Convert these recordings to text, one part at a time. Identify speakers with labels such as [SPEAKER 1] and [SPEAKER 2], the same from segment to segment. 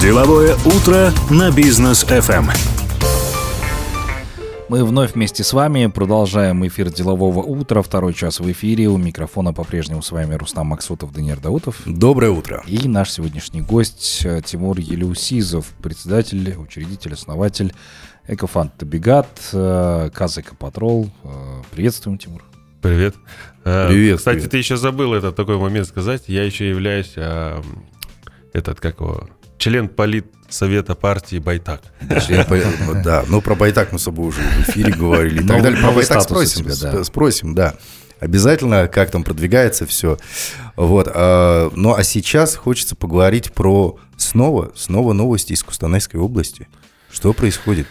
[SPEAKER 1] Деловое утро на бизнес FM.
[SPEAKER 2] Мы вновь вместе с вами продолжаем эфир делового утра. Второй час в эфире. У микрофона по-прежнему с вами Рустам Максутов, Даниил Даутов.
[SPEAKER 3] Доброе утро.
[SPEAKER 2] И наш сегодняшний гость э, Тимур Елеусизов, председатель, учредитель, основатель Экофанд Табигат, э, Каз Экопатрол. Э, приветствуем, Тимур.
[SPEAKER 4] Привет.
[SPEAKER 3] Привет.
[SPEAKER 4] Кстати,
[SPEAKER 3] привет.
[SPEAKER 4] ты еще забыл этот такой момент сказать. Я еще являюсь этот как его член полит совета партии Байтак.
[SPEAKER 3] Да, ну про Байтак мы с собой уже в эфире говорили и так далее. Про Байтак спросим,
[SPEAKER 2] да.
[SPEAKER 3] сп- спросим, да. Обязательно, как там продвигается все. Вот. а, Ну, а сейчас хочется поговорить про снова, снова новости из Кустанайской области. Что происходит?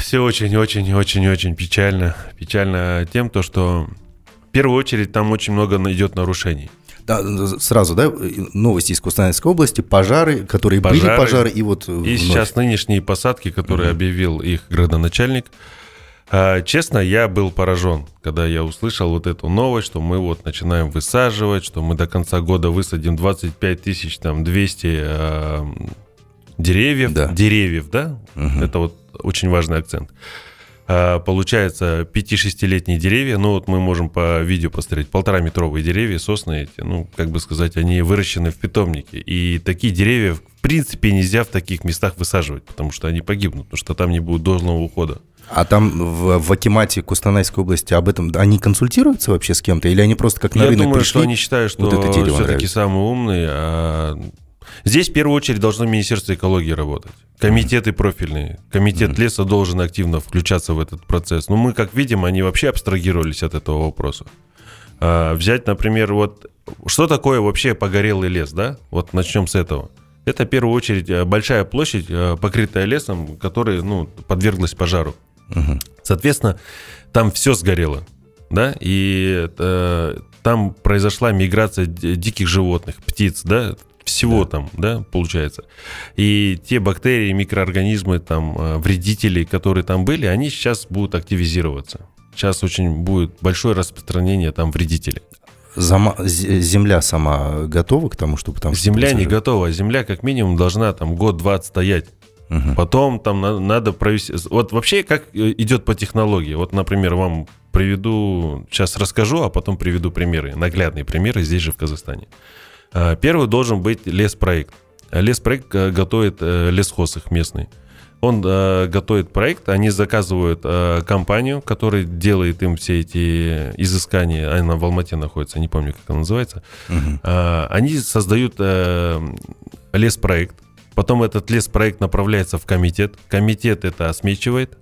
[SPEAKER 4] Все очень-очень-очень-очень печально. Печально тем, то, что в первую очередь там очень много идет нарушений.
[SPEAKER 3] Да, сразу, да, новости из Кустанайской области, пожары, которые были
[SPEAKER 4] Пожары.
[SPEAKER 3] пожары, и вот
[SPEAKER 4] И
[SPEAKER 3] вновь.
[SPEAKER 4] сейчас нынешние посадки, которые объявил их градоначальник. А, Честно, я был поражен, когда я услышал вот эту новость, что мы вот начинаем высаживать, что мы до конца года высадим 25 тысяч, там, 200 а, деревьев.
[SPEAKER 3] Да.
[SPEAKER 4] Деревьев, да? Это вот очень важный акцент. А, Получается, 5-6-летние деревья, ну вот мы можем по видео посмотреть, полтора метровые деревья, сосны эти, ну, как бы сказать, они выращены в питомнике. И такие деревья, в принципе, нельзя в таких местах высаживать, потому что они погибнут, потому что там не будет должного ухода.
[SPEAKER 3] А там в, в Акимате Кустанайской области об этом они консультируются вообще с кем-то? Или они просто как на
[SPEAKER 4] Я
[SPEAKER 3] рынок
[SPEAKER 4] думаю,
[SPEAKER 3] пришли?
[SPEAKER 4] что они считают, что
[SPEAKER 3] вот это
[SPEAKER 4] все-таки самые умные. а Здесь в первую очередь должно Министерство экологии работать. Комитеты профильные. Комитет леса должен активно включаться в этот процесс. Но мы, как видим, они вообще абстрагировались от этого вопроса. А, взять, например, вот что такое вообще погорелый лес, да? Вот начнем с этого. Это в первую очередь э, большая площадь, э, покрытая лесом, которая ну, подверглась пожару.
[SPEAKER 3] Мгм.
[SPEAKER 4] Соответственно, там все сгорело, да, и э, там произошла миграция диких животных, птиц, да, всего там, да, получается. И те бактерии, микроорганизмы, там, э, вредители, которые там были, они сейчас будут активизироваться. Сейчас очень будет большое распространение там вредителей.
[SPEAKER 3] Зама- земля сама готова к тому, чтобы там...
[SPEAKER 4] Земля не готова. Земля как минимум должна там год-два отстоять.
[SPEAKER 3] Мгм.
[SPEAKER 4] Потом там на- надо провести... Вот вообще как э, идет по технологии? Вот, например, вам приведу... Сейчас расскажу, а потом приведу примеры. Наглядные примеры здесь же в Казахстане. А, Первый должен быть леспроект. Леспроект э, готовит э, лесхоз их местный. Он э, готовит проект, они заказывают э, компанию, которая делает им все эти изыскания. Она в Алмате находится, не помню, как она называется.
[SPEAKER 3] Мгм.
[SPEAKER 4] А, Они создают э, леспроект. Потом этот леспроект направляется в комитет. Комитет это осмечивает,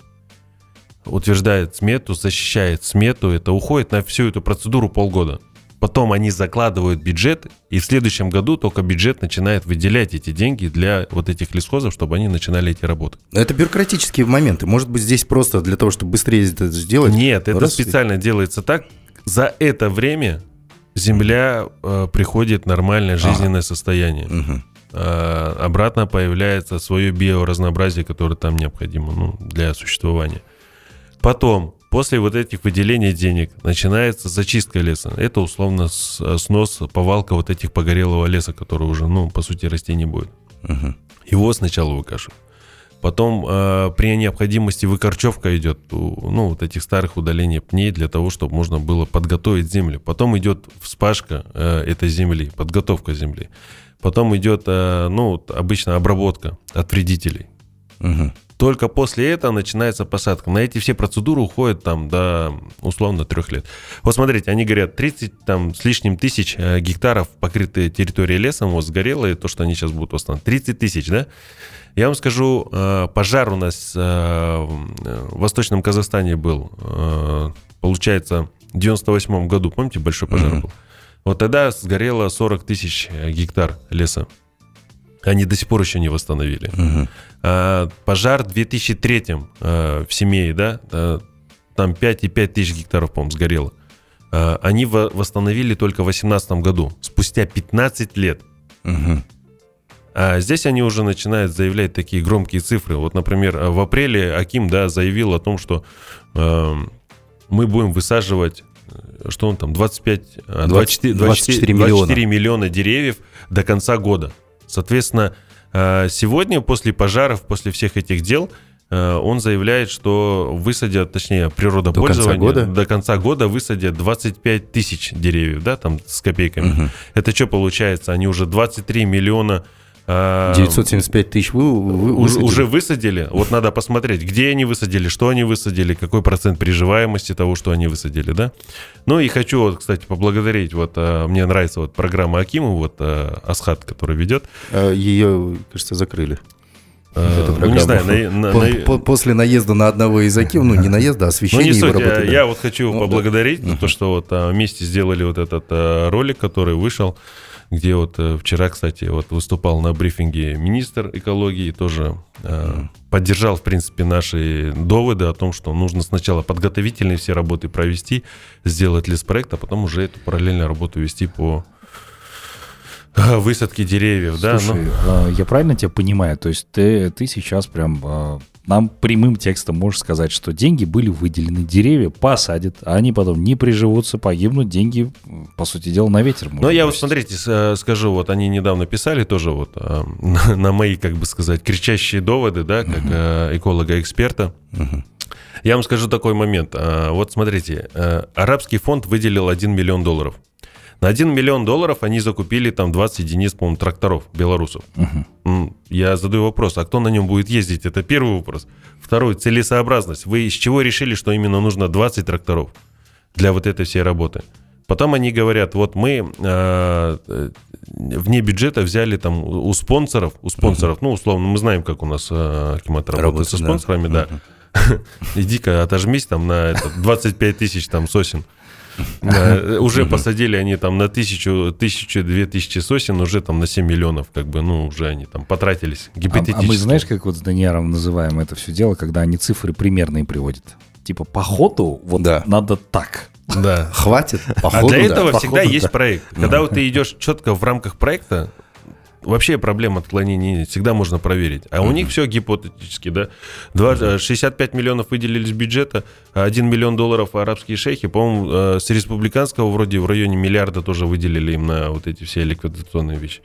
[SPEAKER 4] утверждает смету, защищает смету. Это уходит на всю эту процедуру полгода. Потом они закладывают бюджет, и в следующем году только бюджет начинает выделять эти деньги для вот этих лесхозов, чтобы они начинали эти работы.
[SPEAKER 3] Это бюрократические моменты. Может быть, здесь просто для того, чтобы быстрее это сделать?
[SPEAKER 4] Нет, это
[SPEAKER 3] раз-
[SPEAKER 4] специально делается так. За это время земля э, приходит в нормальное жизненное состояние.
[SPEAKER 3] Мгм.
[SPEAKER 4] а, обратно появляется свое биоразнообразие, которое там необходимо ну, для существования. Потом, после вот этих выделений денег, начинается зачистка леса. Это условно с- снос, повалка вот этих погорелого леса, который уже, ну, по сути, расти не будет.
[SPEAKER 3] Мгм.
[SPEAKER 4] Его сначала выкашивают. Потом э, при необходимости выкорчевка идет, ну, вот этих старых удалений пней для того, чтобы можно было подготовить землю. Потом идет вспашка э, этой земли, подготовка земли. Потом идет, э, ну, обычно обработка от вредителей.
[SPEAKER 3] Мгм.
[SPEAKER 4] Только после этого начинается посадка. На эти все процедуры уходят там до условно трех лет. Вот смотрите, они говорят, 30 там с лишним тысяч э, гектаров покрытые территории лесом, вот сгорело, и то, что они сейчас будут восстанавливать. 30 тысяч, да? Я вам скажу, э, пожар у нас э, в Восточном Казахстане был, получается, в 98 году, помните, большой пожар
[SPEAKER 3] Мгм.
[SPEAKER 4] был? Вот тогда сгорело 40 тысяч гектар леса. Они до сих пор еще не восстановили. А, пожар в 2003 э, в Семее, да, э, там 5,5 тысяч гектаров, по-моему, сгорело. А, они во- восстановили только в 2018 году, спустя 15 лет.
[SPEAKER 3] Мгм.
[SPEAKER 4] А здесь они уже начинают заявлять такие громкие цифры. Вот, например, в апреле Аким, да, заявил о том, что э, мы будем высаживать, что он там, 25, э, 24,
[SPEAKER 3] 24 миллиона.
[SPEAKER 4] 24 миллиона деревьев до конца года. Соответственно, А Сегодня, после пожаров, после всех этих дел, э, он заявляет, что высадят, точнее, природопользование,
[SPEAKER 3] До конца года?
[SPEAKER 4] до конца года высадят 25 тысяч деревьев, да, там с копейками. Это что получается? Они уже 23 миллиона... а,
[SPEAKER 3] 975 тысяч вы, вы
[SPEAKER 4] уже,
[SPEAKER 3] высадили?
[SPEAKER 4] уже высадили. Вот надо посмотреть, где они высадили, что они высадили, какой процент приживаемости того, что они высадили, да. Ну и хочу, вот, кстати, поблагодарить, вот а, мне нравится вот программа Акиму, вот а, Асхат, который ведет.
[SPEAKER 3] Ее, кажется, закрыли. Эту
[SPEAKER 4] ну, не знаю, на- на- на-
[SPEAKER 3] по- После наезда на одного из Аким, ну не наезда, а
[SPEAKER 4] Ну,
[SPEAKER 3] освещение
[SPEAKER 4] не суть.
[SPEAKER 3] работы,
[SPEAKER 4] Я,
[SPEAKER 3] да.
[SPEAKER 4] вот хочу
[SPEAKER 3] Ну, да.
[SPEAKER 4] поблагодарить за то, что вот вместе сделали вот этот ролик, который вышел, где вот э, вчера, кстати, вот выступал на брифинге министр экологии, тоже а, поддержал, в принципе, наши доводы о том, что нужно сначала подготовительные все работы провести, сделать леспроект, а потом уже эту параллельную работу вести по а, высадке деревьев, да,
[SPEAKER 2] Слушай,
[SPEAKER 4] ну,
[SPEAKER 2] а, я правильно тебя понимаю? То есть ты, ты сейчас прям а, нам прямым текстом можешь сказать, что деньги были выделены, деревья посадят, а они потом не приживутся, погибнут, деньги, по сути дела, на ветер.
[SPEAKER 4] Ну, я вот, смотрите, э, скажу, вот они недавно писали тоже вот э, на, на мои, как бы сказать, кричащие доводы, да, как э, эколога-эксперта. Я вам скажу такой момент. А, Вот смотрите, э, арабский фонд выделил 1 миллион долларов. На 1 миллион долларов они закупили там 20 единиц, по-моему, тракторов белорусов. М, Я задаю вопрос, а кто на нем будет ездить? Это первый вопрос. Второй, целесообразность. Вы из чего решили, что именно нужно 20 тракторов для вот этой всей работы? Потом они говорят, вот мы э, э, вне бюджета взяли там у спонсоров, у спонсоров, ну, условно, мы знаем, как у нас э, Акимат работает со
[SPEAKER 3] Работает, да.
[SPEAKER 4] спонсорами, да. Иди-ка отожмись там на это, 25 тысяч там сосен. Да, Уже посадили они там на тысячу, тысячу, две тысячи сосен, уже там на 7 миллионов, как бы, ну, уже они там потратились
[SPEAKER 2] А-
[SPEAKER 4] гипотетически.
[SPEAKER 2] А, мы знаешь, как вот с Данияром называем это все дело, когда они цифры примерные приводят? Типа по ходу вот
[SPEAKER 3] Да.
[SPEAKER 2] надо так.
[SPEAKER 4] Да.
[SPEAKER 3] Хватит,
[SPEAKER 4] А
[SPEAKER 3] походу,
[SPEAKER 4] для
[SPEAKER 3] да.
[SPEAKER 4] этого
[SPEAKER 2] походу,
[SPEAKER 4] всегда
[SPEAKER 2] да.
[SPEAKER 4] есть проект. Когда вот ты идешь четко в рамках проекта, вообще проблем отклонений всегда можно проверить. А у них все гипотетически, да. Два- э, 65 миллионов выделили из бюджета, 1 миллион долларов арабские шейхи, по-моему, э, с республиканского вроде в районе миллиарда тоже выделили им на вот эти все ликвидационные вещи.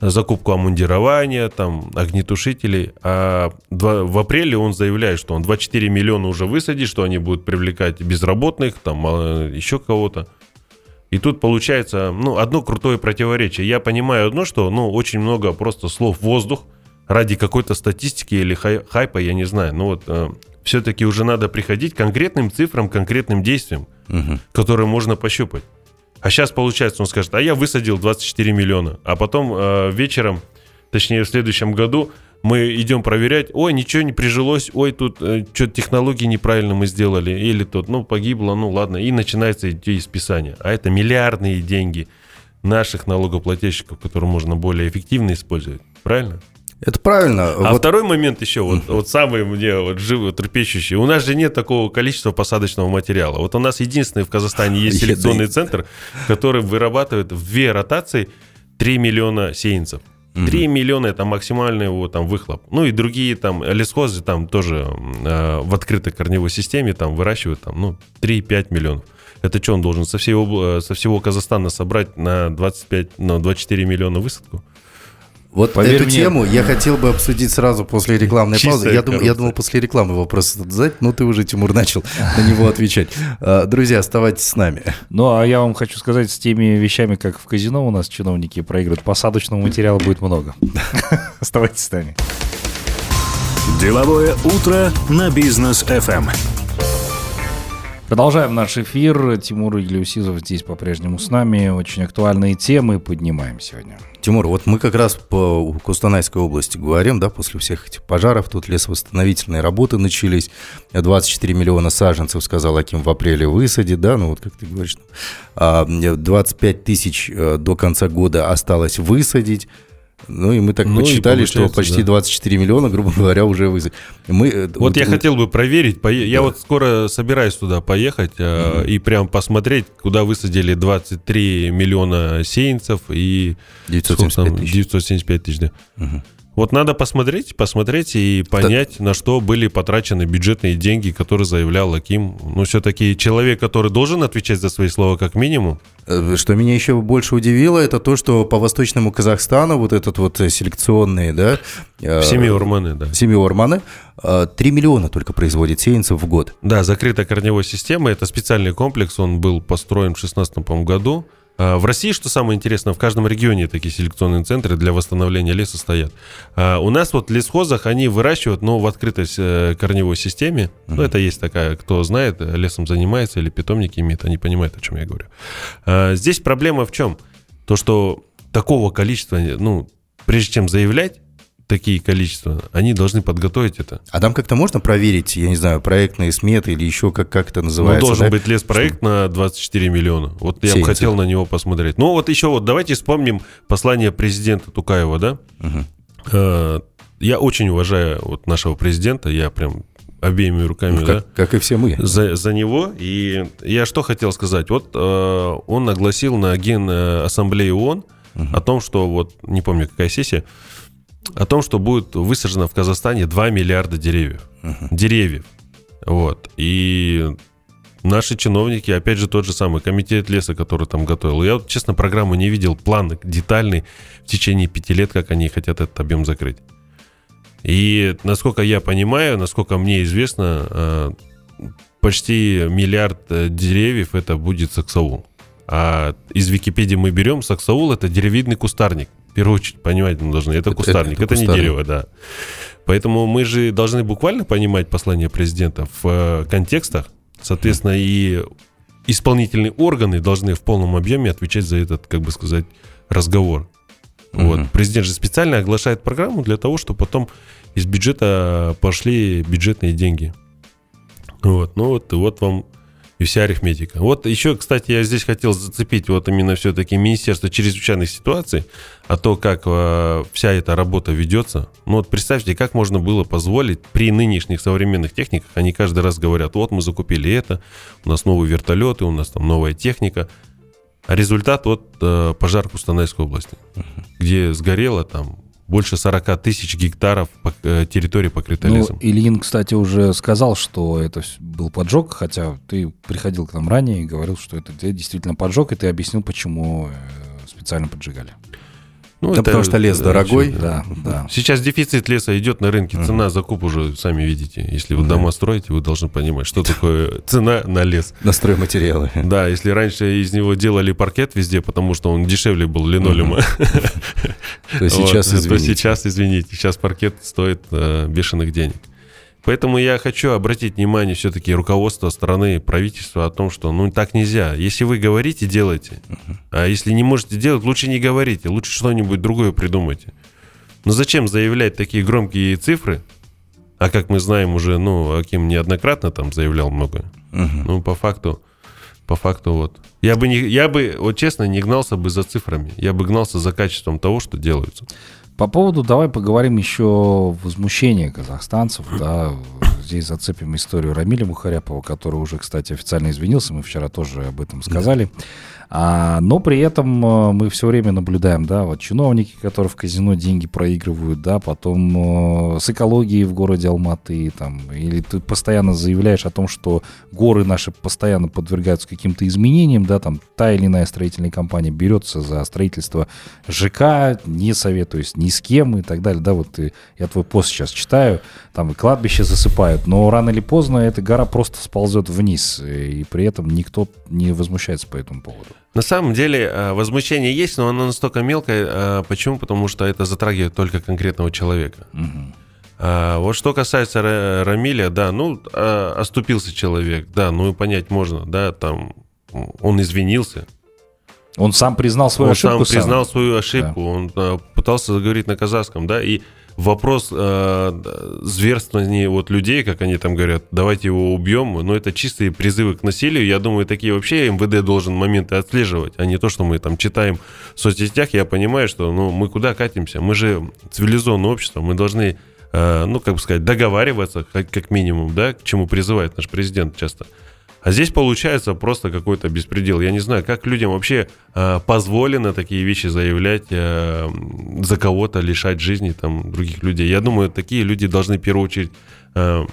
[SPEAKER 4] Закупку обмундирования, там, огнетушителей. А два- в апреле он заявляет, что он 24 миллиона уже высадит, что они будут привлекать безработных, там, а, еще кого-то. И тут получается, ну, одно крутое противоречие. Я понимаю одно, что, ну, очень много просто слов воздух ради какой-то статистики или хай- хайпа, я не знаю. Но вот все-таки уже надо приходить к конкретным цифрам, конкретным действиям,
[SPEAKER 3] Мгм.
[SPEAKER 4] которые можно пощупать. А сейчас получается, он скажет, а я высадил 24 миллиона, а потом э, вечером, точнее в следующем году, мы идем проверять, ой, ничего не прижилось, ой, тут что-то технологии неправильно мы сделали, или тут, ну, погибло, ну, ладно, и начинается идти из списания. А это миллиардные деньги наших налогоплательщиков, которые можно более эффективно использовать. Правильно?
[SPEAKER 3] Это правильно.
[SPEAKER 4] А
[SPEAKER 3] Вот
[SPEAKER 4] второй момент еще, вот, вот самый мне вот живо трепещущий. У нас же нет такого количества посадочного материала. Вот у нас единственный в Казахстане есть селекционный центр, который вырабатывает в две ротации 3 миллиона сеянцев. 3 миллиона это максимальный его там выхлоп. Ну и другие там лесхозы там тоже э, в открытой корневой системе там выращивают там, ну, 3-5 миллионов. Это что, он должен со, всей обла- со всего Казахстана собрать на 25, на 24 миллиона высадку?
[SPEAKER 3] Вот
[SPEAKER 2] Поверь
[SPEAKER 3] эту
[SPEAKER 2] мне.
[SPEAKER 3] тему я хотел бы обсудить сразу после рекламной
[SPEAKER 4] Чистая
[SPEAKER 3] паузы. Я, дум- я думал, после рекламы вопрос задать, но ты уже, Тимур, начал на него отвечать. А, Друзья, оставайтесь с нами.
[SPEAKER 2] Ну, а я вам хочу сказать, с теми вещами, как в казино у нас чиновники проигрывают, посадочного материала будет много. Оставайтесь с нами.
[SPEAKER 1] Деловое утро на бизнес FM.
[SPEAKER 2] Продолжаем наш эфир. Тимур Иглеусизов здесь по-прежнему с нами. Очень актуальные темы поднимаем сегодня.
[SPEAKER 3] Тимур, вот мы как раз по Кустанайской области говорим, да, после всех этих пожаров, тут лесовосстановительные работы начались, 24 миллиона саженцев, сказал Аким, в апреле высадит, да, ну вот как ты говоришь, а, 25 тысяч э, до конца года осталось высадить, ну и мы так
[SPEAKER 4] Ну
[SPEAKER 3] посчитали, что почти
[SPEAKER 4] да.
[SPEAKER 3] 24 миллиона, грубо говоря, уже высадили. Мы, э,
[SPEAKER 4] Вот я
[SPEAKER 3] у-
[SPEAKER 4] хотел бы проверить. пое- Я вот скоро собираюсь туда поехать э, и прям посмотреть, куда высадили 23 миллиона сеянцев и
[SPEAKER 3] 975
[SPEAKER 4] сколько там?
[SPEAKER 3] тысяч.
[SPEAKER 4] 975 тысяч, да.
[SPEAKER 3] Мгм.
[SPEAKER 4] Вот надо посмотреть, посмотреть и понять, на что были потрачены бюджетные деньги, которые заявлял Аким. Ну, все-таки человек, который должен отвечать за свои слова как минимум.
[SPEAKER 3] Э, Что меня еще больше удивило, это то, что по восточному Казахстану вот этот вот э, селекционный, да... э,
[SPEAKER 4] Семиурманы, да.
[SPEAKER 3] Семиорманы, э, 3 миллиона только производит сеянцев в год.
[SPEAKER 4] Да, закрытая корневой система. Это специальный комплекс. Он был построен в 2016 по-моему, году. А, В России, что самое интересное, в каждом регионе такие селекционные центры для восстановления леса стоят. А У нас вот в лесхозах они выращивают, но в открытой э, корневой системе. Ну, это есть такая, кто знает, э, лесом занимается или питомники имеет, они понимают, о чем я говорю. А, Здесь проблема в чем? То, что такого количества, ну, прежде чем заявлять такие количества, они должны подготовить это.
[SPEAKER 3] А там как-то можно проверить, я не знаю, проектные сметы или еще как, как это
[SPEAKER 4] Ну,
[SPEAKER 3] называется?
[SPEAKER 4] должен
[SPEAKER 3] да?
[SPEAKER 4] быть леспроект на 24 миллиона. Вот я бы хотел на него посмотреть. Ну, вот еще вот давайте вспомним послание президента Тукаева, да? Э, Я очень уважаю вот нашего президента, я прям обеими руками,
[SPEAKER 3] Ну,
[SPEAKER 4] да,
[SPEAKER 3] как, как и все мы.
[SPEAKER 4] за, за него. И я что хотел сказать? Вот э, он огласил на Генассамблее ООН о том, что вот, не помню, какая сессия, о том, что будет высажено в Казахстане 2 миллиарда деревьев. Деревьев. Вот. И наши чиновники, опять же, тот же самый комитет леса, который там готовил. Я, честно, программу не видел, план детальный в течение пяти лет, как они хотят этот объем закрыть. И насколько я понимаю, насколько мне известно, э, почти миллиард э, деревьев это будет саксаул. А из Википедии мы берем саксаул это деревидный кустарник. Первую очередь понимать мы должны, это
[SPEAKER 3] Это-
[SPEAKER 4] кустарник,
[SPEAKER 3] это
[SPEAKER 4] это, не
[SPEAKER 3] кустарник.
[SPEAKER 4] дерево, да. Поэтому мы же должны буквально понимать послание президента в э, контекстах. Соответственно, и исполнительные органы должны в полном объеме отвечать за этот, как бы сказать, разговор. Вот.
[SPEAKER 3] Мгм.
[SPEAKER 4] Президент же специально оглашает программу для того, чтобы потом из бюджета пошли бюджетные деньги. Вот, ну вот, и вот вам и вся арифметика. Вот еще, кстати, я здесь хотел зацепить вот именно все-таки Министерство чрезвычайных ситуаций, а то, как э, вся эта работа ведется. Ну вот представьте, как можно было позволить при нынешних современных техниках, они каждый раз говорят, вот мы закупили это, у нас новые вертолеты, у нас там новая техника, а результат вот э, пожар в Кустанайской области, где сгорело там больше 40 тысяч гектаров э, территории покрытой
[SPEAKER 2] Ну,
[SPEAKER 4] лесом.
[SPEAKER 2] Ильин, кстати, уже сказал, что это был поджог, хотя ты приходил к нам ранее и говорил, что это де- действительно поджог, и ты объяснил, почему э, специально поджигали.
[SPEAKER 4] Ну,
[SPEAKER 3] Да потому что лес дорогой.
[SPEAKER 2] Да, да.
[SPEAKER 4] Сейчас дефицит леса идет на рынке, цена закуп уже сами видите. Если вы дома строите, вы должны понимать, что такое цена на лес.
[SPEAKER 3] На стройматериалы.
[SPEAKER 4] Да, если раньше из него делали паркет везде, потому что он дешевле был линолеума,
[SPEAKER 3] То сейчас, извините.
[SPEAKER 4] сейчас, извините, сейчас паркет стоит э, бешеных денег. Поэтому я хочу обратить внимание все-таки руководства страны, правительства о том, что ну так нельзя. Если вы говорите, делайте. А если не можете делать, лучше не говорите, лучше что-нибудь другое придумайте. Но зачем заявлять такие громкие цифры? А как мы знаем уже, ну, Аким неоднократно там заявлял много. Ну, по факту, по факту вот. Я бы, не, я бы, вот честно, не гнался бы за цифрами. Я бы гнался за качеством того, что делается.
[SPEAKER 2] По поводу, давай поговорим еще возмущения казахстанцев, да, здесь зацепим историю Рамиля Мухаряпова, который уже, кстати, официально извинился, мы вчера тоже об этом сказали. А, но при этом э, мы все время наблюдаем, да, вот чиновники, которые в казино деньги проигрывают, да, потом э, с экологией в городе Алматы, там, или ты постоянно заявляешь о том, что горы наши постоянно подвергаются каким-то изменениям, да, там та или иная строительная компания берется за строительство ЖК, не советуюсь ни с кем и так далее, да, вот и я твой пост сейчас читаю, там и кладбище засыпают, но рано или поздно эта гора просто сползет вниз, и при этом никто не возмущается по этому поводу.
[SPEAKER 4] На самом деле э, возмущение есть, но оно настолько мелкое. э, Почему? Потому что это затрагивает только конкретного человека. А вот что касается Ра- Рамиля, да, ну, оступился человек, да, ну и понять можно, да, там он извинился,
[SPEAKER 2] Он сам признал свою
[SPEAKER 4] он
[SPEAKER 2] ошибку.
[SPEAKER 4] сам признал свою ошибку, он а, пытался заговорить на казахском, да, и вопрос д- зверствования вот людей, как они там говорят, давайте его убьем, но это чистые призывы к насилию, я думаю, такие вообще МВД должен моменты отслеживать, а не то, что мы там читаем в соцсетях, я понимаю, что, ну, мы куда катимся, мы же цивилизованное общество, мы должны, а, ну, как бы сказать, договариваться, как, как минимум, да, к чему призывает наш президент часто. А здесь получается просто какой-то беспредел. Я не знаю, как людям вообще э, позволено такие вещи заявлять, э, за кого-то лишать жизни там, других людей. Я думаю, такие люди должны в первую очередь э,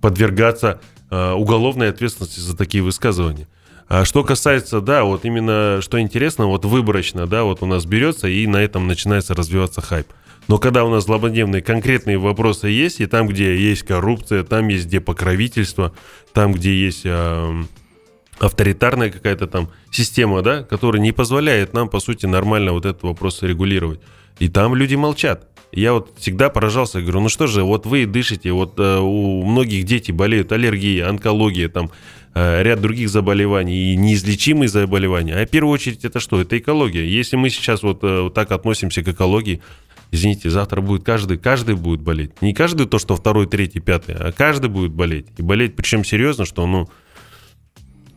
[SPEAKER 4] подвергаться э, уголовной ответственности за такие высказывания. А что касается, да, вот именно, что интересно, вот выборочно, да, вот у нас берется, и на этом начинается развиваться хайп. Но когда у нас злободневные конкретные вопросы есть, и там, где есть коррупция, там есть где покровительство, там, где есть э, авторитарная какая-то там система, да, которая не позволяет нам, по сути, нормально вот этот вопрос регулировать. И там люди молчат. Я вот всегда поражался, говорю, ну что же, вот вы дышите, вот э, у многих дети болеют аллергией, онкология, там э, ряд других заболеваний и неизлечимые заболевания. А в первую очередь это что? Это экология. Если мы сейчас вот, э, так относимся к экологии, извините, завтра будет каждый, каждый будет болеть. Не каждый то, что второй, третий, пятый, а каждый будет болеть. И болеть причем серьезно, что, ну,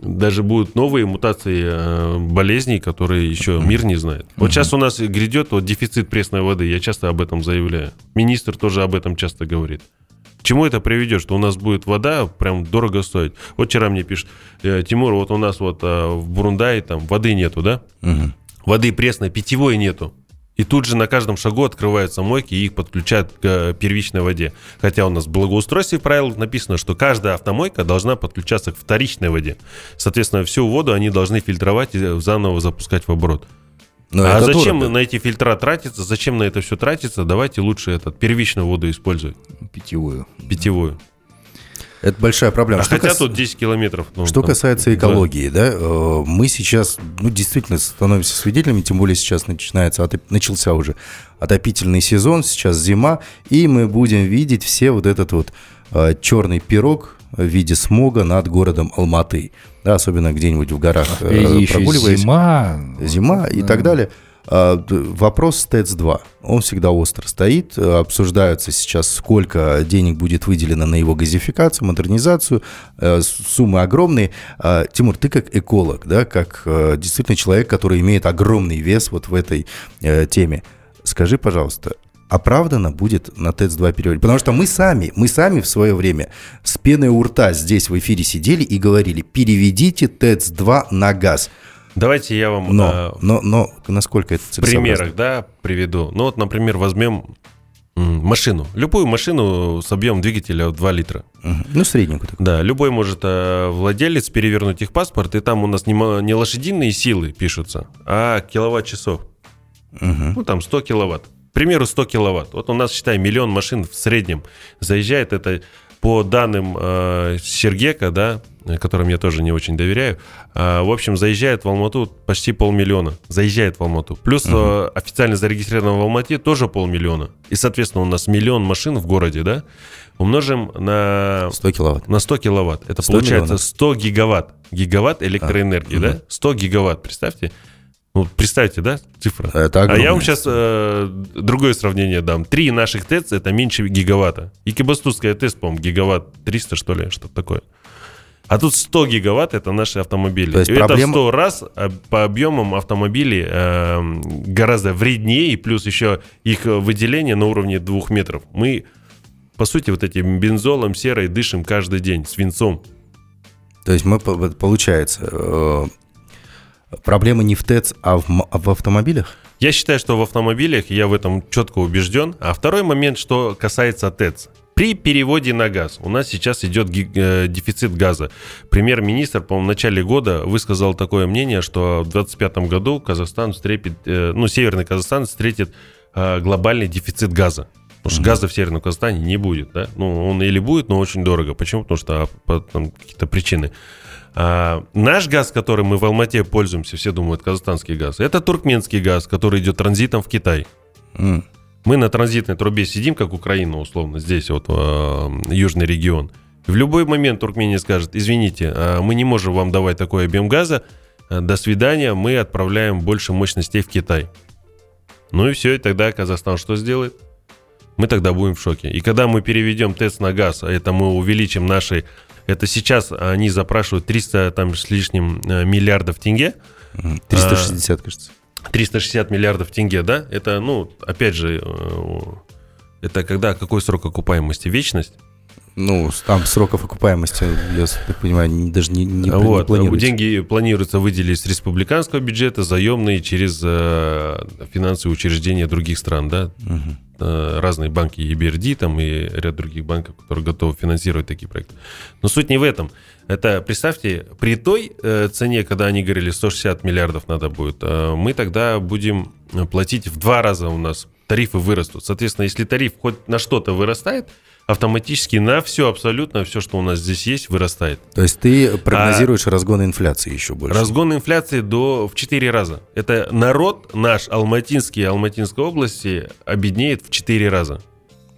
[SPEAKER 4] даже будут новые мутации э, болезней, которые еще мир не знает. Вот сейчас у нас грядет вот дефицит пресной воды, я часто об этом заявляю. Министр тоже об этом часто говорит. К чему это приведет, что у нас будет вода прям дорого стоить? Вот вчера мне пишет, э, Тимур, вот у нас вот э, в Бурундае там воды нету, да?
[SPEAKER 3] Мгм.
[SPEAKER 4] Воды пресной, питьевой нету. И тут же на каждом шагу открываются мойки и их подключают к э, первичной воде. Хотя у нас в благоустройстве правил написано, что каждая автомойка должна подключаться к вторичной воде. Соответственно, всю воду они должны фильтровать и заново запускать в оборот.
[SPEAKER 3] Но
[SPEAKER 4] а
[SPEAKER 3] это
[SPEAKER 4] зачем
[SPEAKER 3] дорого.
[SPEAKER 4] на эти фильтра тратиться? Зачем на это все тратиться? Давайте лучше этот первичную воду использовать,
[SPEAKER 2] Питьевую.
[SPEAKER 4] питьевую.
[SPEAKER 3] Это большая проблема.
[SPEAKER 4] А
[SPEAKER 3] Что
[SPEAKER 4] хотя
[SPEAKER 3] кас-
[SPEAKER 4] тут 10 километров. ну,
[SPEAKER 3] Что
[SPEAKER 4] там,
[SPEAKER 3] касается
[SPEAKER 4] да.
[SPEAKER 3] экологии, да, э, мы сейчас, ну, действительно становимся свидетелями, тем более сейчас начинается, отоп- начался уже отопительный сезон, сейчас зима, и мы будем видеть все вот этот вот э, черный пирог в виде смога над городом Алматы, да, особенно где-нибудь в горах э,
[SPEAKER 2] Впереди еще
[SPEAKER 3] прогуливаясь.
[SPEAKER 2] зима.
[SPEAKER 3] зима и
[SPEAKER 2] Да.
[SPEAKER 3] так далее. А, Вопрос ТЭЦ-2, он всегда остро стоит, обсуждаются сейчас, сколько денег будет выделено на его газификацию, модернизацию, э, суммы огромные. А, Тимур, ты как эколог, да, как э, действительно человек, который имеет огромный вес вот в этой э, теме, скажи, пожалуйста, оправданно будет на ТЭЦ-2 переводить? Потому что мы сами, мы сами в свое время с пеной у рта здесь в эфире сидели и говорили, переведите ТЭЦ-2 на газ.
[SPEAKER 4] Давайте я вам
[SPEAKER 3] Но,
[SPEAKER 4] э,
[SPEAKER 3] но, но насколько это
[SPEAKER 4] в
[SPEAKER 3] целесообразно?
[SPEAKER 4] примерах, да, приведу. Ну вот, например, возьмем машину. Любую машину с объемом двигателя в 2 литра.
[SPEAKER 3] Ну, средненькую такую.
[SPEAKER 4] Да, любой может э, владелец перевернуть их паспорт, и там у нас не, не лошадиные силы пишутся, а киловатт-часов.
[SPEAKER 3] Мгм.
[SPEAKER 4] Ну, там 100 киловатт. К примеру, 100 киловатт. Вот у нас, считай, миллион машин в среднем заезжает. Это по данным э, Сергека, да, которым я тоже не очень доверяю, э, в общем, заезжает в Алмату почти полмиллиона. Заезжает в Алмату. Плюс э, официально зарегистрировано в Алмате тоже полмиллиона. И, соответственно, у нас миллион машин в городе, да, умножим на
[SPEAKER 3] 100 киловатт.
[SPEAKER 4] на 100 киловатт. Это
[SPEAKER 3] 100
[SPEAKER 4] получается
[SPEAKER 3] миллионов.
[SPEAKER 4] 100 гигаватт. Гигаватт электроэнергии,
[SPEAKER 3] А,
[SPEAKER 4] да? 100 гигаватт, представьте. Ну, представьте, да, цифра?
[SPEAKER 3] Это
[SPEAKER 4] А я вам сейчас другое сравнение дам. Три наших ТЭЦ это меньше гигаватта. И Кибастузская ТЭЦ, по-моему, гигаватт 300, что ли, что-то такое. А тут 100 гигаватт это наши автомобили.
[SPEAKER 3] То есть
[SPEAKER 4] и это в
[SPEAKER 3] проблема-
[SPEAKER 4] 100 раз а, по объемам автомобили э, гораздо вреднее, и плюс еще их выделение на уровне двух метров. Мы, по сути, вот этим бензолом серой дышим каждый день, свинцом.
[SPEAKER 3] То есть мы, получается, э, проблема не в ТЭЦ, а в, а в автомобилях?
[SPEAKER 4] Я считаю, что в автомобилях я в этом четко убежден. А второй момент, что касается ТЭЦ. При переводе на газ у нас сейчас идет э, дефицит газа. Премьер-министр, по-моему, в начале года высказал такое мнение, что в 2025 году Казахстан встретит, э, ну, Северный Казахстан встретит э, глобальный дефицит газа. Потому что газа в Северном Казахстане не будет, да? Ну, он или будет, но очень дорого. Почему? Потому что а, по- там какие-то причины. А, наш газ, которым мы в Алмате пользуемся, все думают, казахстанский газ, это туркменский газ, который идет транзитом в Китай.
[SPEAKER 3] М.
[SPEAKER 4] Мы на транзитной трубе сидим, как Украина, условно, здесь вот э, южный регион. В любой момент Туркмения скажет, извините, а мы не можем вам давать такой объем газа, э, до свидания, мы отправляем больше мощностей в Китай. Ну и все, и тогда Казахстан что сделает? Мы тогда будем в шоке. И когда мы переведем ТЭЦ на газ, а это мы увеличим наши... Это сейчас они запрашивают 300 там с лишним э, миллиардов тенге,
[SPEAKER 3] Мгм. 360, кажется.
[SPEAKER 4] 360 миллиардов тенге, да? Это, ну, опять же, э, это когда, какой срок окупаемости? Вечность?
[SPEAKER 3] Ну, там сроков окупаемости, я так понимаю, даже не, не,
[SPEAKER 4] вот.
[SPEAKER 3] не планируется.
[SPEAKER 4] Деньги планируется выделить с республиканского бюджета, заемные через э, финансовые учреждения других стран, да,
[SPEAKER 3] Мгм.
[SPEAKER 4] э, разные банки, EBRD там и ряд других банков, которые готовы финансировать такие проекты. Но суть не в этом. Это, представьте, при той э, цене, когда они говорили 160 миллиардов надо будет, э, мы тогда будем э, платить в два раза у нас тарифы вырастут. Соответственно, если тариф хоть на что-то вырастает, автоматически на все, абсолютно все, что у нас здесь есть, вырастает.
[SPEAKER 3] То есть ты прогнозируешь разгон инфляции еще больше?
[SPEAKER 4] Разгон инфляции до в 4 раза. Это народ наш, алматинский, Алматинской области, обеднеет в 4 раза.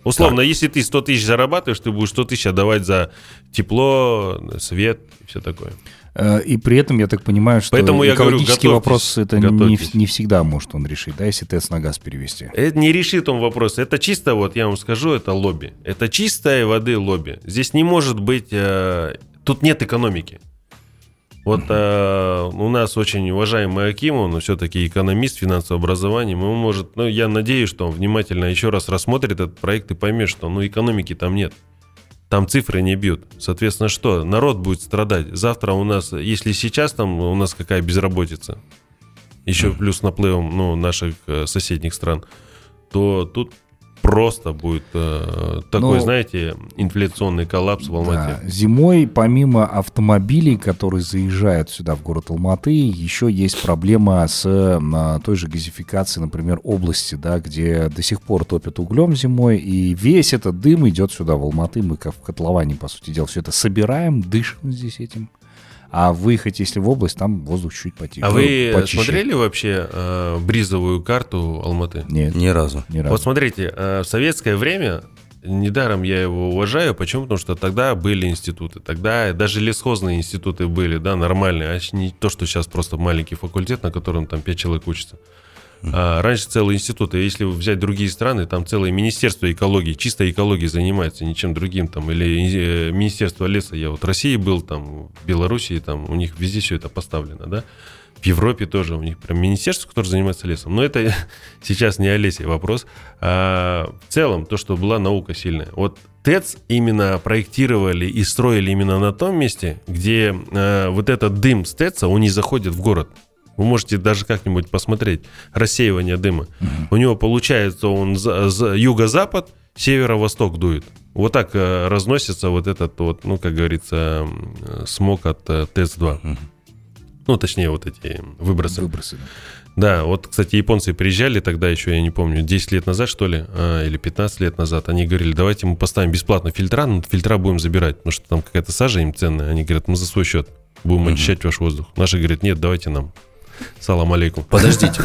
[SPEAKER 4] Условно, если ты 100 тысяч зарабатываешь, ты будешь 100 тысяч отдавать за тепло, свет и все такое.
[SPEAKER 2] Э, И при этом, я так понимаю, что
[SPEAKER 4] Поэтому я говорю,
[SPEAKER 2] вопрос это не, не всегда может он решить, да, если ТЭЦ на газ перевести.
[SPEAKER 4] Это не решит он вопрос. Это чисто, вот я вам скажу, это лобби. Это чистой воды лобби. Здесь не может быть... э, тут нет экономики. Вот э, у нас очень уважаемый Аким, он все-таки экономист финансового образования, ему может, ну, я надеюсь, что он внимательно еще раз рассмотрит этот проект и поймет, что ну, экономики там нет. Там цифры не бьют. Соответственно, что? Народ будет страдать. Завтра у нас, если сейчас там у нас какая безработица, еще плюс наплывом ну, наших э, соседних стран, то тут просто будет э, такой,
[SPEAKER 2] Ну,
[SPEAKER 4] знаете, инфляционный коллапс в Алмате.
[SPEAKER 2] Да. Зимой, помимо автомобилей, которые заезжают сюда, в город Алматы, еще есть проблема с а, той же газификацией, например, области, да, где до сих пор топят углем зимой, и весь этот дым идет сюда, в Алматы. Мы как в котловане, по сути дела, все это собираем, дышим здесь этим. А выехать, если в область, там воздух чуть потише.
[SPEAKER 4] А вы
[SPEAKER 2] почище.
[SPEAKER 4] смотрели вообще э, бризовую карту Алматы?
[SPEAKER 2] Нет,
[SPEAKER 3] Ни разу.
[SPEAKER 2] ни разу.
[SPEAKER 4] Вот смотрите, э, в советское время, недаром я его уважаю, почему? Потому что тогда были институты, тогда даже лесхозные институты были, да, нормальные, а не то, что сейчас просто маленький факультет, на котором там пять человек учатся. А раньше целые институты, если взять другие страны, там целое министерство экологии, чисто экологией занимается, ничем другим там, или э, министерство леса, я вот в России был, там, в Белоруссии, там, у них везде все это поставлено, да, в Европе тоже у них прям министерство, которое занимается лесом. Но это сейчас не о лесе вопрос. А в целом, то, что была наука сильная. Вот ТЭЦ именно проектировали и строили именно на том месте, где э, вот этот дым с ТЭЦа, он не заходит в город. Вы можете даже как-нибудь посмотреть рассеивание дыма. У него получается он за- за- юго-запад, северо-восток дует. Вот так э, разносится вот этот вот, ну, как говорится, э, смог от э, ТЭЦ-2. Ну, точнее, вот эти выбросы.
[SPEAKER 2] Выбросы. да.
[SPEAKER 4] Да, вот, кстати, японцы приезжали тогда еще, я не помню, 10 лет назад, что ли, а, или 15 лет назад. Они говорили, давайте мы поставим бесплатно фильтра, но фильтра будем забирать, потому что там какая-то сажа им ценная. Они говорят, мы за свой счет будем очищать ваш воздух. Наши говорят, нет, давайте нам. Салам алейкум.
[SPEAKER 3] Подождите.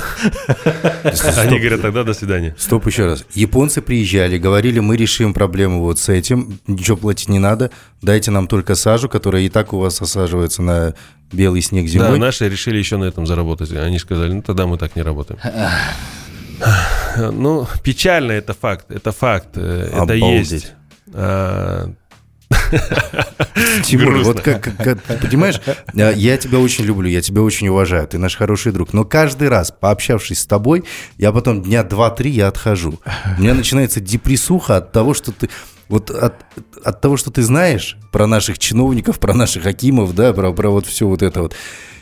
[SPEAKER 4] Они говорят, тогда до свидания.
[SPEAKER 3] Стоп еще раз. Японцы приезжали, говорили, мы решим проблему вот с этим, ничего платить не надо, дайте нам только сажу, которая и так у вас осаживается на белый снег
[SPEAKER 4] Да,
[SPEAKER 3] зимой.
[SPEAKER 4] наши решили еще на этом заработать. Они сказали, ну тогда мы так не работаем. Ну, печально это факт, это факт, э, это
[SPEAKER 3] Обалдеть.
[SPEAKER 4] есть.
[SPEAKER 3] Тимур, вот как, понимаешь, э, я тебя очень люблю, я тебя очень уважаю, ты наш хороший друг, но каждый раз, пообщавшись с тобой, я потом дня два-три я отхожу. У меня начинается депрессуха от того, что ты... Вот от, от того, что ты знаешь про наших чиновников, про наших акимов, да, про, про вот все вот это вот.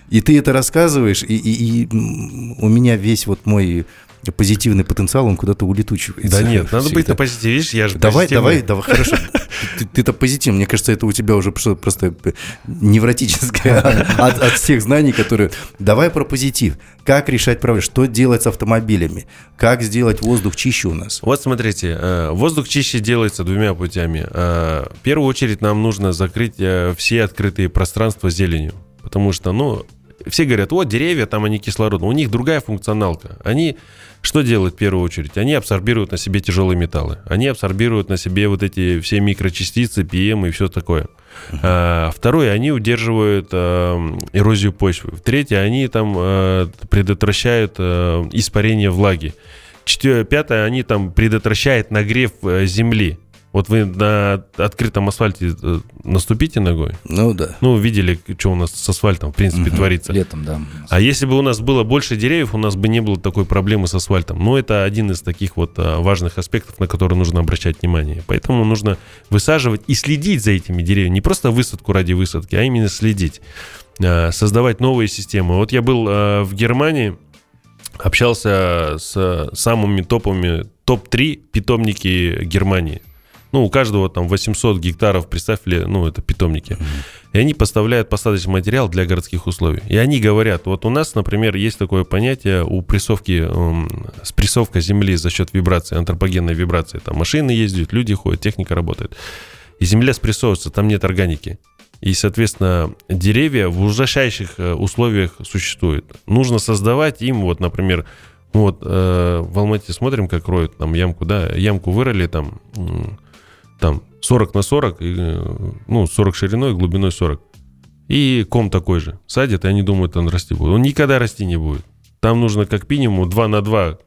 [SPEAKER 3] И ты это рассказываешь, и, и- и, у меня весь вот мой позитивный потенциал, он куда-то улетучивается.
[SPEAKER 4] Да нет, надо быть на
[SPEAKER 3] всегда.
[SPEAKER 4] позитиве, видишь, я же
[SPEAKER 3] Давай,
[SPEAKER 4] позитивный.
[SPEAKER 3] давай, давай, хорошо. Ты- Ты-то позитивный. Мне кажется, это у тебя уже просто, просто невротическое от, от всех знаний, которые... Давай про позитив. Как решать проблемы? Что делать с автомобилями? Как сделать воздух чище у нас?
[SPEAKER 4] Вот смотрите, э, воздух чище делается двумя путями. Э, В первую очередь нам нужно закрыть э, все открытые пространства зеленью. Потому что, ну, все говорят, вот деревья, там они кислородные. У них другая функционалка. Они что делают в первую очередь? Они абсорбируют на себе тяжелые металлы. Они абсорбируют на себе вот эти все микрочастицы, ПМ и все такое. А, Второе, они удерживают э, эрозию почвы. Третье, они там э, предотвращают э, испарение влаги. Четвер- Пятое, они там предотвращают нагрев э, земли. Вот вы на открытом асфальте э, наступите ногой.
[SPEAKER 3] Ну да.
[SPEAKER 4] Ну, видели, что у нас с асфальтом, в принципе,
[SPEAKER 3] Мгм.
[SPEAKER 4] творится.
[SPEAKER 2] Летом, да.
[SPEAKER 4] А если бы у нас было больше деревьев, у нас бы не было такой проблемы с асфальтом. Но это один из таких вот а, важных аспектов, на которые нужно обращать внимание. Поэтому нужно высаживать и следить за этими деревьями. Не просто высадку ради высадки, а именно следить. А, Создавать новые системы. Вот я был в Германии, общался с самыми топовыми, топ-3 питомники Германии. Ну, у каждого там 800 гектаров, представь ли, ну, это питомники. И они поставляют посадочный материал для городских условий. И они говорят, вот у нас, например, есть такое понятие у прессовки, эм, спрессовка земли за счет вибрации, антропогенной вибрации. Там машины ездят, люди ходят, техника работает. И земля спрессовывается, там нет органики. И, соответственно, деревья в ужасающих э, условиях существуют. Нужно создавать им, вот, например, вот э, в Алмате смотрим, как роют там ямку, да, ямку вырыли там, там 40 на 40, и, э, ну, 40 шириной, глубиной 40. И ком такой же. Садят, и они думают, он расти будет. Он никогда расти не будет. Там нужно как минимум 2 на 2,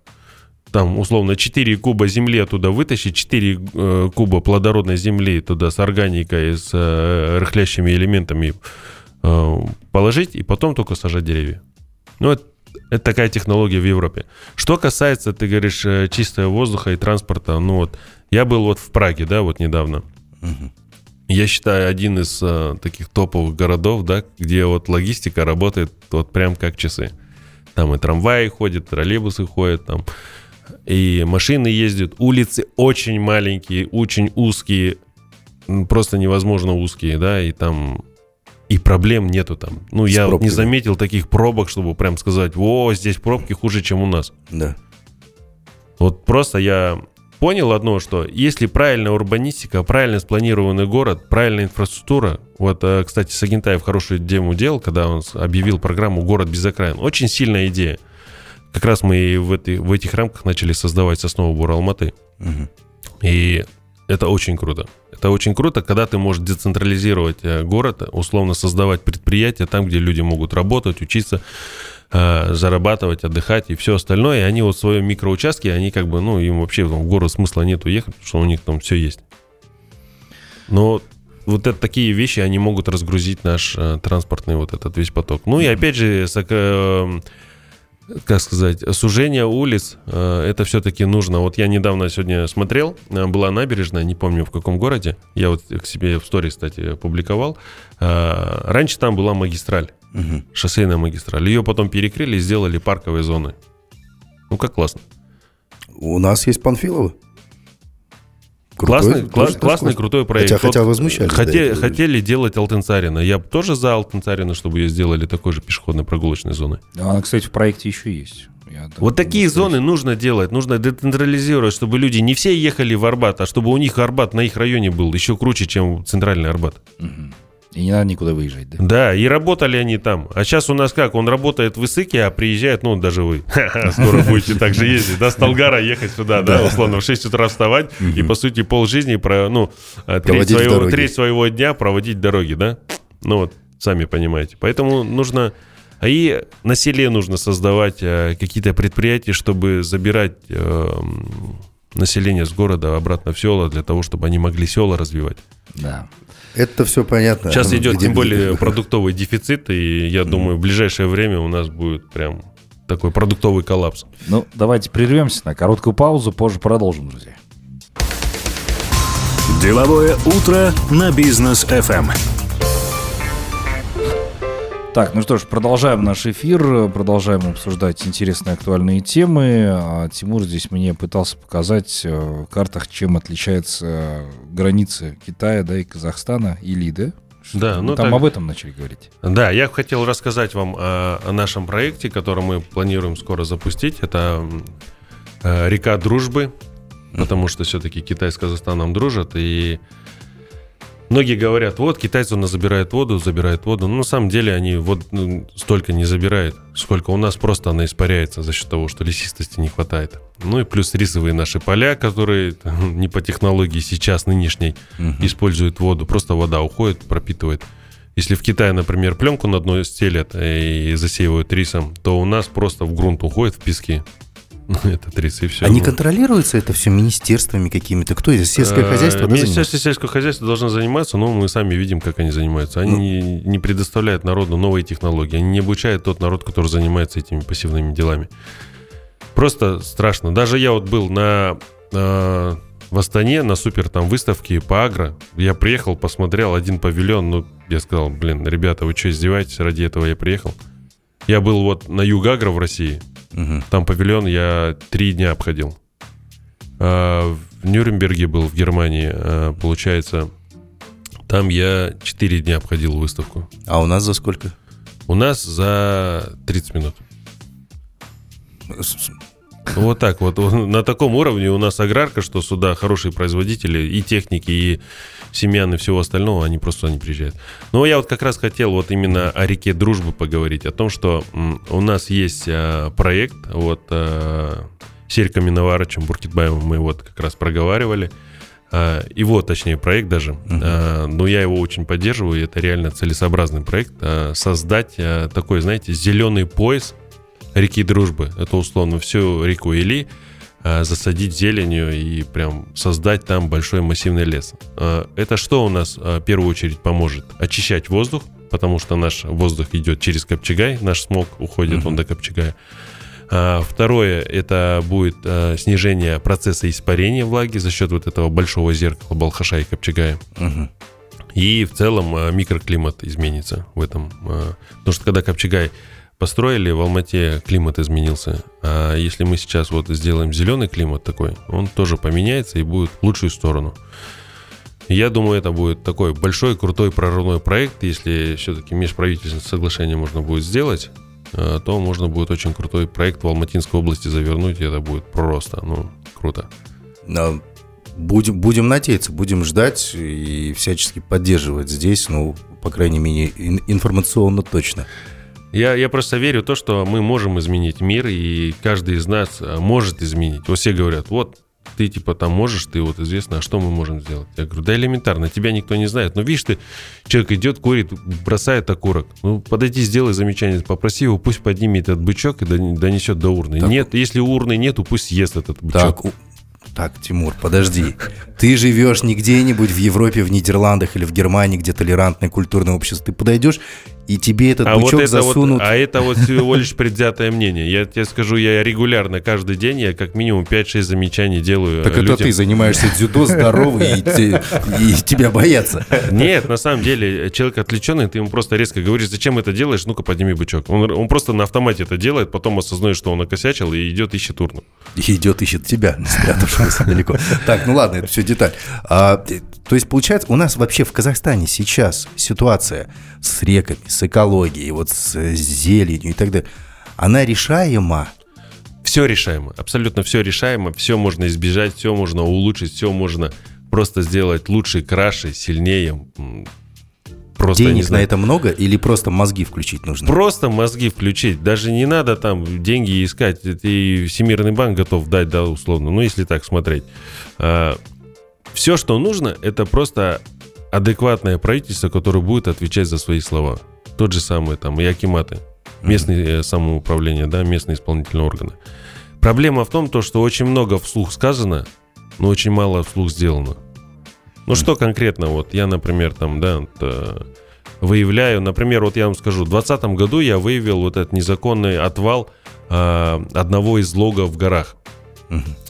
[SPEAKER 4] там, условно, 4 куба земли оттуда вытащить, 4 э, куба плодородной земли туда с органикой, с э, рыхлящими элементами э, положить, и потом только сажать деревья. Ну, это, это такая технология в Европе. Что касается, ты говоришь, э, чистого воздуха и транспорта, ну вот, я был вот в Праге, да, вот недавно.
[SPEAKER 3] Мгм.
[SPEAKER 4] Я считаю, один из э, таких топовых городов, да, где вот логистика работает вот прям как часы. Там и трамваи ходят, троллейбусы ходят, там и машины ездят. Улицы очень маленькие, очень узкие, просто невозможно узкие, да, и там и проблем нету там. Ну,
[SPEAKER 3] С
[SPEAKER 4] я вот не
[SPEAKER 3] пробками.
[SPEAKER 4] заметил таких пробок, чтобы прям сказать, о, здесь пробки хуже, чем у нас.
[SPEAKER 3] Да.
[SPEAKER 4] Вот просто я понял одно, что если правильная урбанистика, правильно спланированный город, правильная инфраструктура, вот, э, кстати, Сагентаев хорошую дему делал, когда он объявил программу «Город без окраин». Очень сильная идея. Как раз мы и в, этой- в этих рамках начали создавать сосновый бор Алматы.
[SPEAKER 3] Мгм.
[SPEAKER 4] И это очень круто. Это очень круто, когда ты можешь децентрализировать э, город, условно создавать предприятия там, где люди могут работать, учиться, э, зарабатывать, отдыхать и все остальное. И они вот в своем микроучастке, они как бы, ну, им вообще в город смысла нет уехать, потому что у них там все есть. Но вот это такие вещи, они могут разгрузить наш э, транспортный вот этот весь поток. Ну и опять же, сак- э, как сказать, сужение улиц, э, это все-таки нужно. Вот я недавно сегодня смотрел, э, была набережная, не помню в каком городе, я вот к себе в сторис, кстати, публиковал. Э, Раньше там была магистраль,
[SPEAKER 3] Мгм.
[SPEAKER 4] шоссейная магистраль. Ее потом перекрыли и сделали парковые зоны. Ну, как классно.
[SPEAKER 3] У нас есть Панфиловы.
[SPEAKER 4] классный,
[SPEAKER 3] Крутой-
[SPEAKER 4] кла-
[SPEAKER 3] тоже
[SPEAKER 4] классный, крутой проект.
[SPEAKER 3] Хотя, хотя
[SPEAKER 4] Вот
[SPEAKER 3] возмущались.
[SPEAKER 4] Хоте-
[SPEAKER 3] да,
[SPEAKER 4] хотели делать Алтенцарина. Я тоже за Алтенцарина, чтобы ее сделали такой же пешеходной прогулочной зоной.
[SPEAKER 2] Она, кстати, в проекте еще есть. Я
[SPEAKER 4] Вот такие зоны нужно делать, нужно децентрализировать, чтобы люди не все ехали в Арбат, а чтобы у них Арбат на их районе был еще круче, чем центральный Арбат.
[SPEAKER 2] Мгм. И не надо никуда выезжать, да?
[SPEAKER 4] Да, и работали они там. А сейчас у нас как? Он работает в Исыке, а приезжает, ну, даже вы. Скоро будете так же ездить, да, с Талгара ехать сюда, да, условно, в 6 утра вставать и, по сути, полжизни, про, ну, э, треть своего, дня проводить дороги, да? Ну, вот, сами понимаете. Поэтому нужно... А и на селе нужно создавать э, какие-то предприятия, чтобы забирать э, м, население с города обратно в села, для того, чтобы они могли села развивать.
[SPEAKER 2] Да.
[SPEAKER 3] Это все понятно.
[SPEAKER 4] Сейчас идет
[SPEAKER 3] где-
[SPEAKER 4] тем более продуктовый дефицит, и я думаю, в ближайшее время у нас будет прям такой продуктовый коллапс.
[SPEAKER 2] Ну, давайте прервемся на короткую паузу, позже продолжим, друзья.
[SPEAKER 1] Деловое утро на бизнес FM.
[SPEAKER 2] Так, ну что ж, продолжаем наш эфир, продолжаем обсуждать интересные актуальные темы. А Тимур здесь мне пытался показать э, в картах, чем отличаются границы Китая, да, и Казахстана, или, да? Что-
[SPEAKER 4] Да, ну
[SPEAKER 2] там
[SPEAKER 4] так-
[SPEAKER 2] об этом начали говорить.
[SPEAKER 4] Да, я хотел рассказать вам о, о нашем проекте, который мы планируем скоро запустить. Это э, река Дружбы, потому что все-таки Китай с Казахстаном дружат, и многие говорят, вот китайцы у нас забирают воду, забирают воду. Но на самом деле они вот ну, столько не забирают, сколько у нас просто она испаряется за счет того, что лесистости не хватает. Ну и плюс рисовые наши поля, которые не по технологии сейчас нынешней используют воду. Просто вода уходит, пропитывает. Если в Китае, например, пленку на дно стелят и засеивают рисом, то у нас просто в грунт уходит в пески. Это 30 и все.
[SPEAKER 3] А не контролируется это все министерствами какими-то? Кто это? Сельское
[SPEAKER 4] Э,
[SPEAKER 3] хозяйство? да,
[SPEAKER 4] Министерство сельского хозяйства должно заниматься, но мы сами видим, как они занимаются. Они
[SPEAKER 3] Ну.
[SPEAKER 4] не предоставляют народу новые технологии, они не обучают тот народ, который занимается этими пассивными делами. Просто страшно. Даже я вот был на э, в Астане на супер там выставке по агро. Я приехал, посмотрел один павильон, ну, я сказал, блин, ребята, вы что, издеваетесь? Ради этого я приехал. Я был вот на Юг Агро в России,
[SPEAKER 3] Мгм.
[SPEAKER 4] там павильон я три дня обходил. А, в Нюрнберге был, в Германии, а, получается. Там я четыре дня обходил выставку.
[SPEAKER 3] А у нас за сколько?
[SPEAKER 4] У нас за 30 минут. Вот так вот. На таком уровне у нас аграрка, что сюда хорошие производители и техники, и семян, и всего остального, они просто не приезжают. Но я вот как раз хотел вот именно о реке Дружбы поговорить, о том, что у нас есть а, проект, вот а, Серька Миноварычем, Буркитбаевым мы вот как раз проговаривали, его, точнее, проект даже, А, но я его очень поддерживаю, это реально целесообразный проект, создать такой, знаете, зеленый пояс реки Дружбы. Это условно всю реку Или засадить зеленью и прям создать там большой массивный лес. А, Это что у нас а, в первую очередь поможет? Очищать воздух, потому что наш воздух идет через Копчегай, наш смог уходит он до Копчегая. Второе, это будет снижение процесса испарения влаги за счет вот этого большого зеркала Балхаша и Копчегая. И в целом микроклимат изменится в этом. Потому что когда Копчегай построили, в Алмате климат изменился. А если мы сейчас вот сделаем зеленый климат такой, он тоже поменяется и будет в лучшую сторону. Я думаю, это будет такой большой, крутой прорывной проект. Если все-таки межправительственное соглашение можно будет сделать, а, то можно будет очень крутой проект в Алматинской области завернуть, и это будет просто, ну, круто.
[SPEAKER 3] Но Будем, будем надеяться, будем ждать и всячески поддерживать здесь, ну, по крайней мере, ин- информационно точно.
[SPEAKER 4] Я, я просто верю в то, что мы можем изменить мир, и каждый из нас а, может изменить. Вот все говорят, вот ты типа там можешь, ты вот известно, а что мы можем сделать? Я говорю, да элементарно, тебя никто не знает. Но видишь ты, человек идет, курит, бросает окурок. Ну, подойди, сделай замечание, попроси его, пусть поднимет этот бычок и дон- донесет до урны.
[SPEAKER 3] Так.
[SPEAKER 4] Нет, если урны нету, пусть съест этот бычок.
[SPEAKER 3] Так, так, Тимур, подожди. Ты живешь не где-нибудь в Европе, в Нидерландах или в Германии, где толерантное культурное общество. Ты подойдешь, и тебе этот
[SPEAKER 4] А вот,
[SPEAKER 3] бычок
[SPEAKER 4] это
[SPEAKER 3] засунут.
[SPEAKER 4] вот, а это вот всего лишь предвзятое мнение. Я тебе скажу, я регулярно каждый день, я как минимум 5-6 замечаний делаю
[SPEAKER 3] Так
[SPEAKER 4] э,
[SPEAKER 3] это
[SPEAKER 4] людям.
[SPEAKER 3] ты занимаешься дзюдо, здоровый, и, те- и тебя боятся.
[SPEAKER 4] Нет, на самом деле, человек отвлеченный, ты ему просто резко говоришь, зачем это делаешь, ну-ка подними бычок. Он, он просто на автомате это делает, потом осознает, что он накосячил, и идет ищет урну.
[SPEAKER 3] И идет, ищет тебя, спрятавшегося далеко. Так, ну ладно, это все деталь. А, то есть, получается, у нас вообще в Казахстане сейчас ситуация с реками, с экологией, вот с э, зеленью и так далее, она решаема.
[SPEAKER 4] Все решаемо, абсолютно все решаемо, все можно избежать, все можно улучшить, все можно просто сделать лучше, краше, сильнее. Просто, не
[SPEAKER 3] Денег на
[SPEAKER 4] знаю.
[SPEAKER 3] это много или просто мозги включить нужно?
[SPEAKER 4] Просто мозги включить. Даже не надо там деньги искать. И Всемирный банк готов дать, да, условно. Ну, если так смотреть. все, что нужно, это просто адекватное правительство, которое будет отвечать за свои слова. Тот же самый там и акиматы, местные э, самоуправления, да, местные исполнительные органы. Проблема в том, то, что очень много вслух сказано, но очень мало вслух сделано. Ну что конкретно, вот я, например, там, да, выявляю, например, вот я вам скажу, в 2020 году я выявил вот этот незаконный отвал э, одного из логов в горах.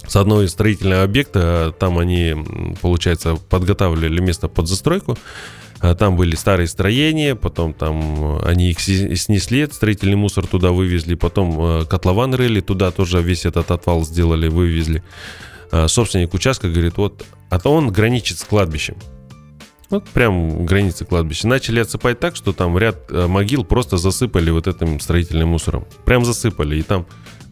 [SPEAKER 4] С одного из строительного объекта, э, там они, получается, подготавливали место под застройку, А Там были старые строения, потом там э, они их снесли, строительный мусор туда вывезли, потом э, котлован рыли, туда тоже весь этот отвал сделали, вывезли. А Собственник участка говорит, вот, а то он граничит с кладбищем. Вот прям границы кладбища. Начали отсыпать так, что там ряд э, могил просто засыпали вот этим строительным мусором. Прям засыпали. И там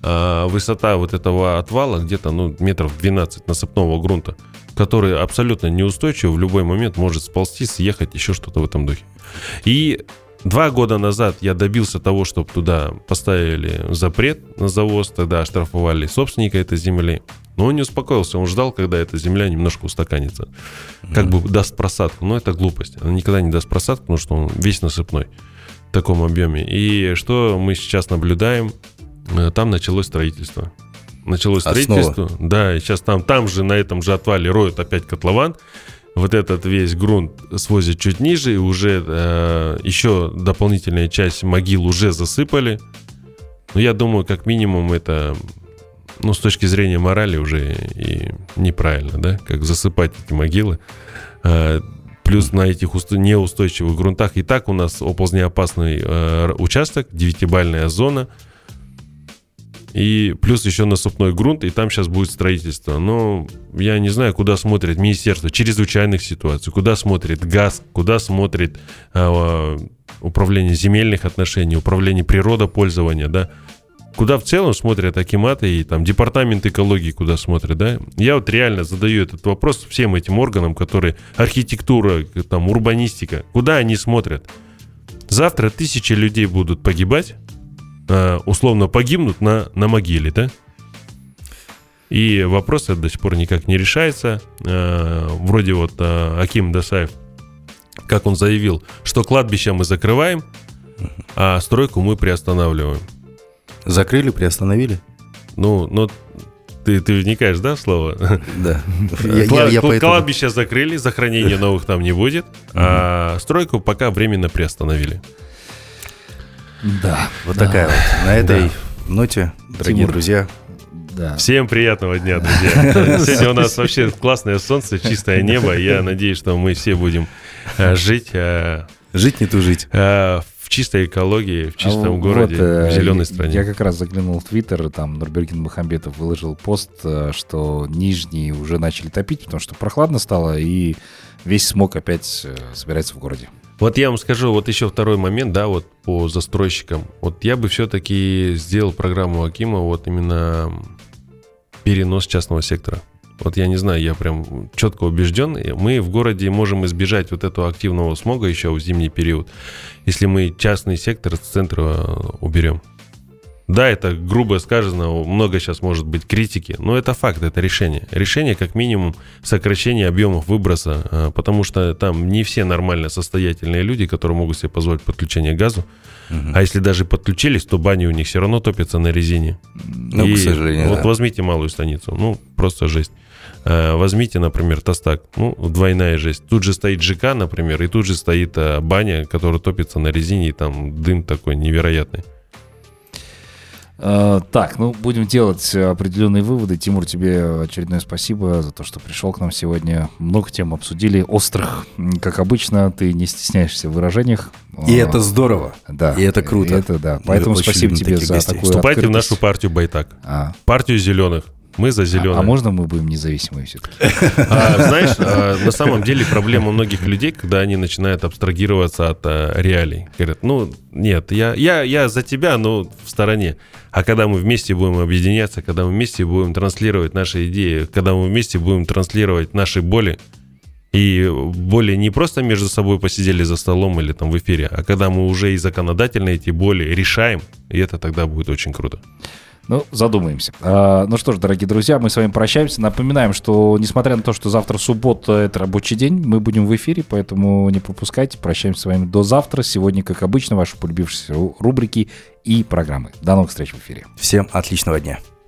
[SPEAKER 4] а, высота вот этого отвала где-то ну, метров 12 насыпного грунта, который абсолютно неустойчив, в любой момент может сползти, съехать, еще что-то в этом духе. И два года назад я добился того, чтобы туда поставили запрет на завоз, тогда оштрафовали собственника этой земли. Но он не успокоился, он ждал, когда эта земля немножко устаканится. Как бы даст просадку. Но это глупость. Она никогда не даст просадку, потому что он весь насыпной в таком объеме. И что мы сейчас наблюдаем? Э, Там началось строительство. Началось
[SPEAKER 3] Основа.
[SPEAKER 4] строительство. Да, и сейчас там, там же, на этом же отвале роют опять котлован. Вот этот весь грунт свозят чуть ниже, и уже э, еще дополнительная часть могил уже засыпали. Но я думаю, как минимум это, ну, с точки зрения морали уже и неправильно, да, как засыпать эти могилы. Э, Плюс на этих уст- неустойчивых грунтах и так у нас оползнеопасный э, участок, девятибальная зона. И плюс еще насыпной грунт, и там сейчас будет строительство. Но я не знаю, куда смотрит Министерство чрезвычайных ситуаций, куда смотрит ГАЗ, куда смотрит э, управление земельных отношений, управление природопользования, да. Куда в целом смотрят Акиматы и там департамент экологии, куда смотрят, да? Я вот реально задаю этот вопрос всем этим органам, которые архитектура, там, урбанистика, куда они смотрят? Завтра тысячи людей будут погибать, э, условно погибнут на, на могиле, да? И вопрос этот до сих пор никак не решается. Э, Вроде вот э, Аким Дасаев, как он заявил, что кладбище мы закрываем, а стройку мы приостанавливаем.
[SPEAKER 3] Закрыли, приостановили?
[SPEAKER 4] Ну, но ты, ты вникаешь, да, в слово?
[SPEAKER 3] Да. Я- я-
[SPEAKER 4] Кла-
[SPEAKER 3] я
[SPEAKER 4] кла-
[SPEAKER 3] поэтому-
[SPEAKER 4] Кладбище закрыли, захоронения новых там не будет, а стройку пока временно приостановили.
[SPEAKER 2] Да.
[SPEAKER 3] Вот такая вот. На этой ноте, дорогие
[SPEAKER 2] Тимур.
[SPEAKER 3] друзья,
[SPEAKER 2] Да.
[SPEAKER 4] Всем приятного дня, друзья. Сегодня у нас вообще классное солнце, чистое небо. Я надеюсь, что мы все будем э, жить э,
[SPEAKER 3] жить не тужить.
[SPEAKER 4] э, в чистой экологии, в чистом
[SPEAKER 2] А вот,
[SPEAKER 4] городе,
[SPEAKER 2] э,
[SPEAKER 4] в зеленой
[SPEAKER 2] Я
[SPEAKER 4] стране.
[SPEAKER 2] как раз заглянул в Твиттер, там Нурбергин Мухамбетов выложил пост, что нижние уже начали топить, потому что прохладно стало, и весь смог опять собирается в городе.
[SPEAKER 4] Вот я вам скажу, вот еще второй момент, да, вот по застройщикам. Вот я бы все-таки сделал программу Акима вот именно перенос частного сектора. Вот я не знаю, я прям четко убежден. Мы в городе можем избежать вот этого активного смога еще в зимний период, если мы частный сектор с центра уберем. Да, это грубо сказано, много сейчас может быть критики, но это факт, это решение. Решение как минимум сокращение объемов выброса, э, потому что там не все нормально состоятельные люди, которые могут себе позволить подключение к газу. А если даже подключились, то бани у них все равно топятся на резине.
[SPEAKER 3] Ну,
[SPEAKER 4] И
[SPEAKER 3] к сожалению,
[SPEAKER 4] Вот
[SPEAKER 3] да.
[SPEAKER 4] возьмите малую станицу, ну, просто жесть. Э, Возьмите, например, Тостак, ну, двойная жесть. Тут же стоит ЖК, например, и тут же стоит э, баня, которая топится на резине, и там дым такой невероятный.
[SPEAKER 2] Э, Так, ну будем делать э, определенные выводы. Тимур, тебе очередное спасибо за то, что пришел к нам сегодня. Много тем обсудили, острых. Как обычно, ты не стесняешься в выражениях.
[SPEAKER 3] И
[SPEAKER 2] Э,
[SPEAKER 3] это здорово.
[SPEAKER 2] да,
[SPEAKER 3] и это круто.
[SPEAKER 2] Это да. Поэтому спасибо тебе за
[SPEAKER 3] гостей.
[SPEAKER 2] такую
[SPEAKER 4] Вступайте в
[SPEAKER 2] открытость.
[SPEAKER 4] нашу партию Байтак.
[SPEAKER 2] А,
[SPEAKER 4] Партию зеленых. Мы за
[SPEAKER 2] а,
[SPEAKER 4] зеленых.
[SPEAKER 2] а можно мы будем независимые все-таки?
[SPEAKER 4] А, знаешь, а, на самом деле проблема многих людей, когда они начинают абстрагироваться от а, реалий. Говорят, ну, нет, я, я, я за тебя, но в стороне. А когда мы вместе будем объединяться, когда мы вместе будем транслировать наши идеи, когда мы вместе будем транслировать наши боли, и боли не просто между собой посидели за столом или там в эфире, а когда мы уже и законодательно эти боли решаем, и это тогда будет очень круто.
[SPEAKER 2] Ну, задумаемся. А, ну что ж, дорогие друзья, мы с вами прощаемся. Напоминаем, что несмотря на то, что завтра суббота, это рабочий день, мы будем в эфире, поэтому не пропускайте. Прощаемся с вами до завтра. Сегодня, как обычно, ваши полюбившиеся рубрики и программы. До новых встреч в эфире.
[SPEAKER 3] Всем отличного дня.